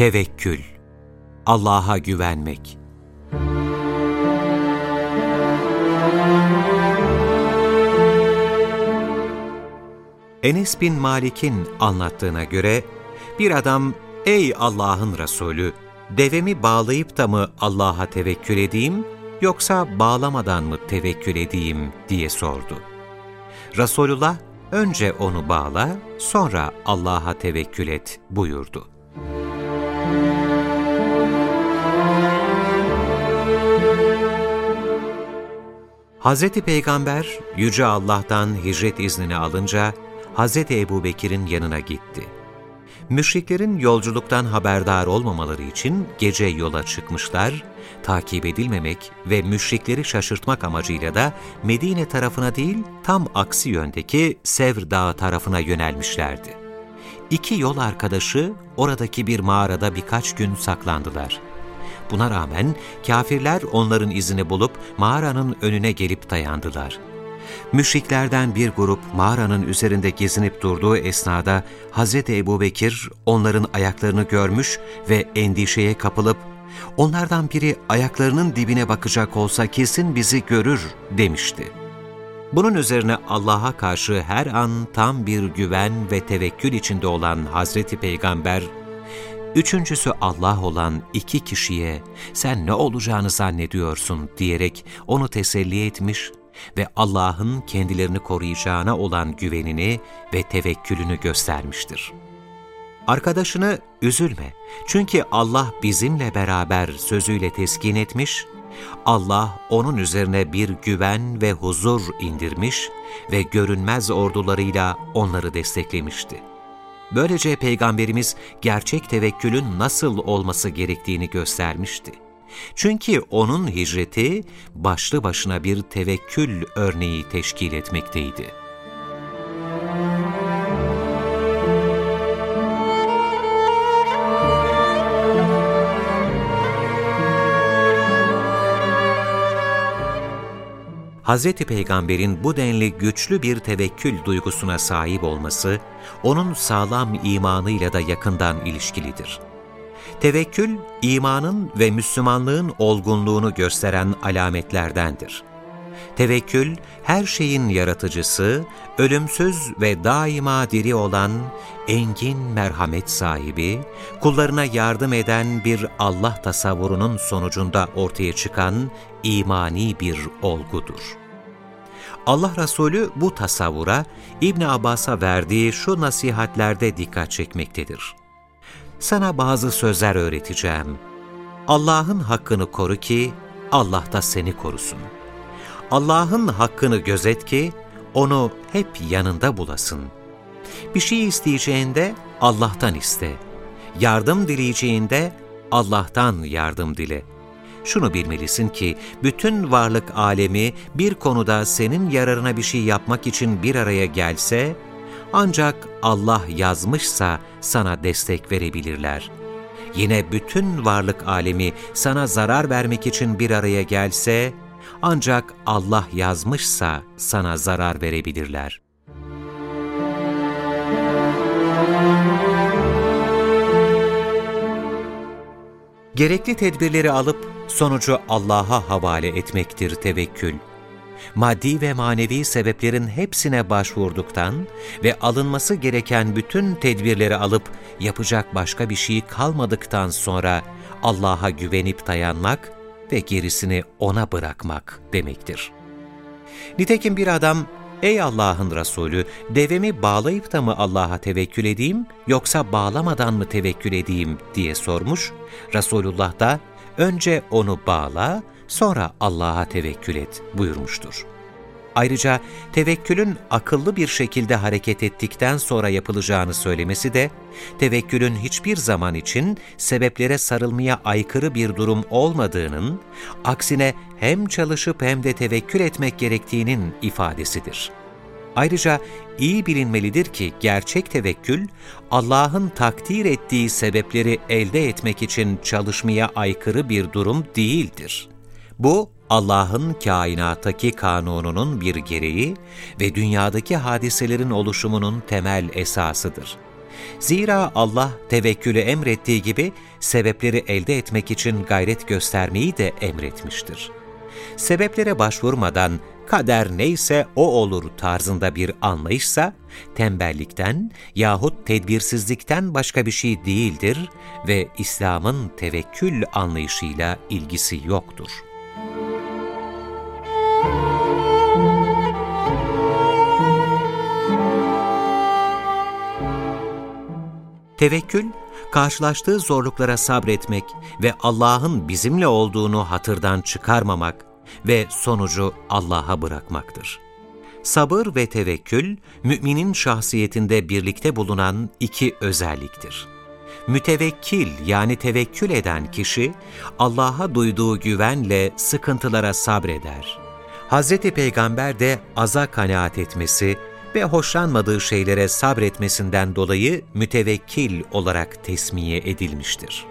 Tevekkül Allah'a güvenmek Enes bin Malik'in anlattığına göre, bir adam, ''Ey Allah'ın Resulü, devemi bağlayıp da mı Allah'a tevekkül edeyim, yoksa bağlamadan mı tevekkül edeyim?'' diye sordu. Resulullah, önce onu bağla, sonra Allah'a tevekkül et buyurdu. Hz. Peygamber, Yüce Allah'tan hicret iznini alınca, Hz. Ebu Bekir'in yanına gitti. Müşriklerin yolculuktan haberdar olmamaları için gece yola çıkmışlar, takip edilmemek ve müşrikleri şaşırtmak amacıyla da Medine tarafına değil, tam aksi yöndeki Sevr Dağı tarafına yönelmişlerdi. İki yol arkadaşı oradaki bir mağarada birkaç gün saklandılar. Buna rağmen kafirler onların izini bulup mağaranın önüne gelip dayandılar. Müşriklerden bir grup mağaranın üzerinde gezinip durduğu esnada Hz. Ebu Bekir onların ayaklarını görmüş ve endişeye kapılıp onlardan biri ayaklarının dibine bakacak olsa kesin bizi görür demişti. Bunun üzerine Allah'a karşı her an tam bir güven ve tevekkül içinde olan Hazreti Peygamber, üçüncüsü Allah olan iki kişiye sen ne olacağını zannediyorsun diyerek onu teselli etmiş ve Allah'ın kendilerini koruyacağına olan güvenini ve tevekkülünü göstermiştir. Arkadaşını üzülme çünkü Allah bizimle beraber sözüyle teskin etmiş, Allah onun üzerine bir güven ve huzur indirmiş ve görünmez ordularıyla onları desteklemişti. Böylece Peygamberimiz gerçek tevekkülün nasıl olması gerektiğini göstermişti. Çünkü onun hicreti başlı başına bir tevekkül örneği teşkil etmekteydi. Hz. Peygamber'in bu denli güçlü bir tevekkül duygusuna sahip olması, onun sağlam imanıyla da yakından ilişkilidir. Tevekkül, imanın ve Müslümanlığın olgunluğunu gösteren alametlerdendir. Tevekkül, her şeyin yaratıcısı, ölümsüz ve daima diri olan, engin merhamet sahibi, kullarına yardım eden bir Allah tasavvurunun sonucunda ortaya çıkan imani bir olgudur. Allah Resulü bu tasavvura İbn Abbas'a verdiği şu nasihatlerde dikkat çekmektedir. Sana bazı sözler öğreteceğim. Allah'ın hakkını koru ki Allah da seni korusun. Allah'ın hakkını gözet ki onu hep yanında bulasın. Bir şey isteyeceğinde Allah'tan iste. Yardım dileyeceğinde Allah'tan yardım dile. Şunu bilmelisin ki bütün varlık alemi bir konuda senin yararına bir şey yapmak için bir araya gelse, ancak Allah yazmışsa sana destek verebilirler. Yine bütün varlık alemi sana zarar vermek için bir araya gelse, ancak Allah yazmışsa sana zarar verebilirler. Gerekli tedbirleri alıp sonucu Allah'a havale etmektir tevekkül. Maddi ve manevi sebeplerin hepsine başvurduktan ve alınması gereken bütün tedbirleri alıp yapacak başka bir şey kalmadıktan sonra Allah'a güvenip dayanmak ve gerisini O'na bırakmak demektir. Nitekim bir adam, ''Ey Allah'ın Resulü, devemi bağlayıp da mı Allah'a tevekkül edeyim, yoksa bağlamadan mı tevekkül edeyim?'' diye sormuş. Resulullah da, önce onu bağla, sonra Allah'a tevekkül et buyurmuştur. Ayrıca tevekkülün akıllı bir şekilde hareket ettikten sonra yapılacağını söylemesi de, tevekkülün hiçbir zaman için sebeplere sarılmaya aykırı bir durum olmadığının, aksine hem çalışıp hem de tevekkül etmek gerektiğinin ifadesidir. Ayrıca iyi bilinmelidir ki gerçek tevekkül, Allah'ın takdir ettiği sebepleri elde etmek için çalışmaya aykırı bir durum değildir. Bu, Allah'ın kainattaki kanununun bir gereği ve dünyadaki hadiselerin oluşumunun temel esasıdır. Zira Allah tevekkülü emrettiği gibi sebepleri elde etmek için gayret göstermeyi de emretmiştir. Sebeplere başvurmadan kader neyse o olur tarzında bir anlayışsa, tembellikten yahut tedbirsizlikten başka bir şey değildir ve İslam'ın tevekkül anlayışıyla ilgisi yoktur. Tevekkül, karşılaştığı zorluklara sabretmek ve Allah'ın bizimle olduğunu hatırdan çıkarmamak ve sonucu Allah'a bırakmaktır. Sabır ve tevekkül, müminin şahsiyetinde birlikte bulunan iki özelliktir. Mütevekkil yani tevekkül eden kişi, Allah'a duyduğu güvenle sıkıntılara sabreder. Hz. Peygamber de aza kanaat etmesi ve hoşlanmadığı şeylere sabretmesinden dolayı mütevekkil olarak tesmiye edilmiştir.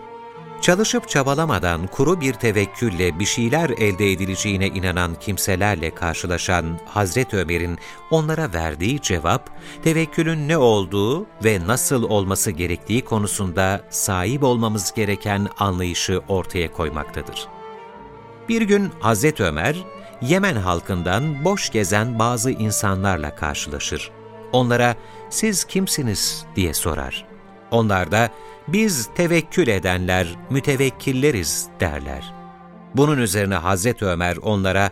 Çalışıp çabalamadan kuru bir tevekkülle bir şeyler elde edileceğine inanan kimselerle karşılaşan Hazreti Ömer'in onlara verdiği cevap, tevekkülün ne olduğu ve nasıl olması gerektiği konusunda sahip olmamız gereken anlayışı ortaya koymaktadır. Bir gün Hazreti Ömer, Yemen halkından boş gezen bazı insanlarla karşılaşır. Onlara, siz kimsiniz diye sorar. Onlar da, biz tevekkül edenler, mütevekkilleriz derler. Bunun üzerine Hazreti Ömer onlara,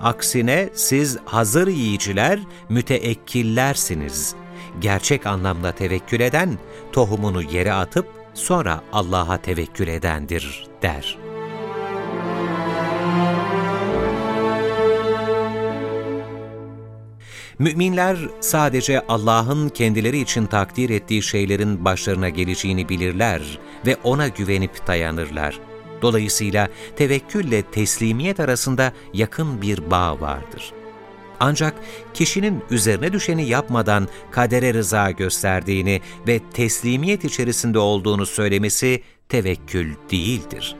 aksine siz hazır yiyiciler, müteekkillersiniz. Gerçek anlamda tevekkül eden, tohumunu yere atıp sonra Allah'a tevekkül edendir der.'' Müminler sadece Allah'ın kendileri için takdir ettiği şeylerin başlarına geleceğini bilirler ve ona güvenip dayanırlar. Dolayısıyla tevekkülle teslimiyet arasında yakın bir bağ vardır. Ancak kişinin üzerine düşeni yapmadan kadere rıza gösterdiğini ve teslimiyet içerisinde olduğunu söylemesi tevekkül değildir.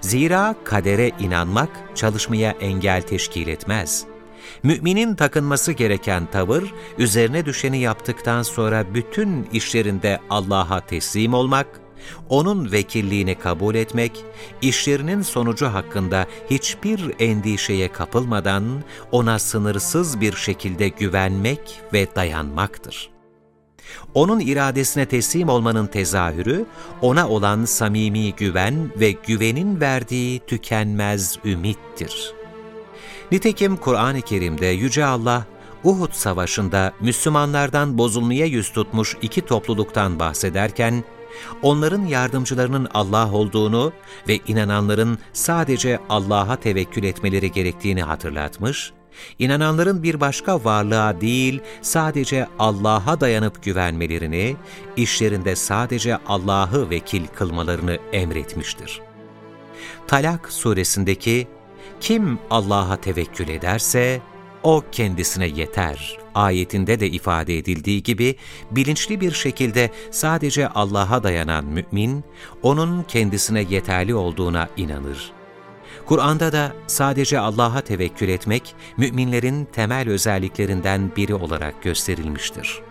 Zira kadere inanmak çalışmaya engel teşkil etmez.'' Müminin takınması gereken tavır, üzerine düşeni yaptıktan sonra bütün işlerinde Allah'a teslim olmak, O'nun vekilliğini kabul etmek, işlerinin sonucu hakkında hiçbir endişeye kapılmadan O'na sınırsız bir şekilde güvenmek ve dayanmaktır. O'nun iradesine teslim olmanın tezahürü, O'na olan samimi güven ve güvenin verdiği tükenmez ümittir.'' Nitekim Kur'an-ı Kerim'de Yüce Allah, Uhud Savaşı'nda Müslümanlardan bozulmaya yüz tutmuş iki topluluktan bahsederken, onların yardımcılarının Allah olduğunu ve inananların sadece Allah'a tevekkül etmeleri gerektiğini hatırlatmış, inananların bir başka varlığa değil, sadece Allah'a dayanıp güvenmelerini, işlerinde sadece Allah'ı vekil kılmalarını emretmiştir. Talak suresindeki kim Allah'a tevekkül ederse, o kendisine yeter. Ayetinde de ifade edildiği gibi, bilinçli bir şekilde sadece Allah'a dayanan mümin, onun kendisine yeterli olduğuna inanır. Kur'an'da da sadece Allah'a tevekkül etmek, müminlerin temel özelliklerinden biri olarak gösterilmiştir.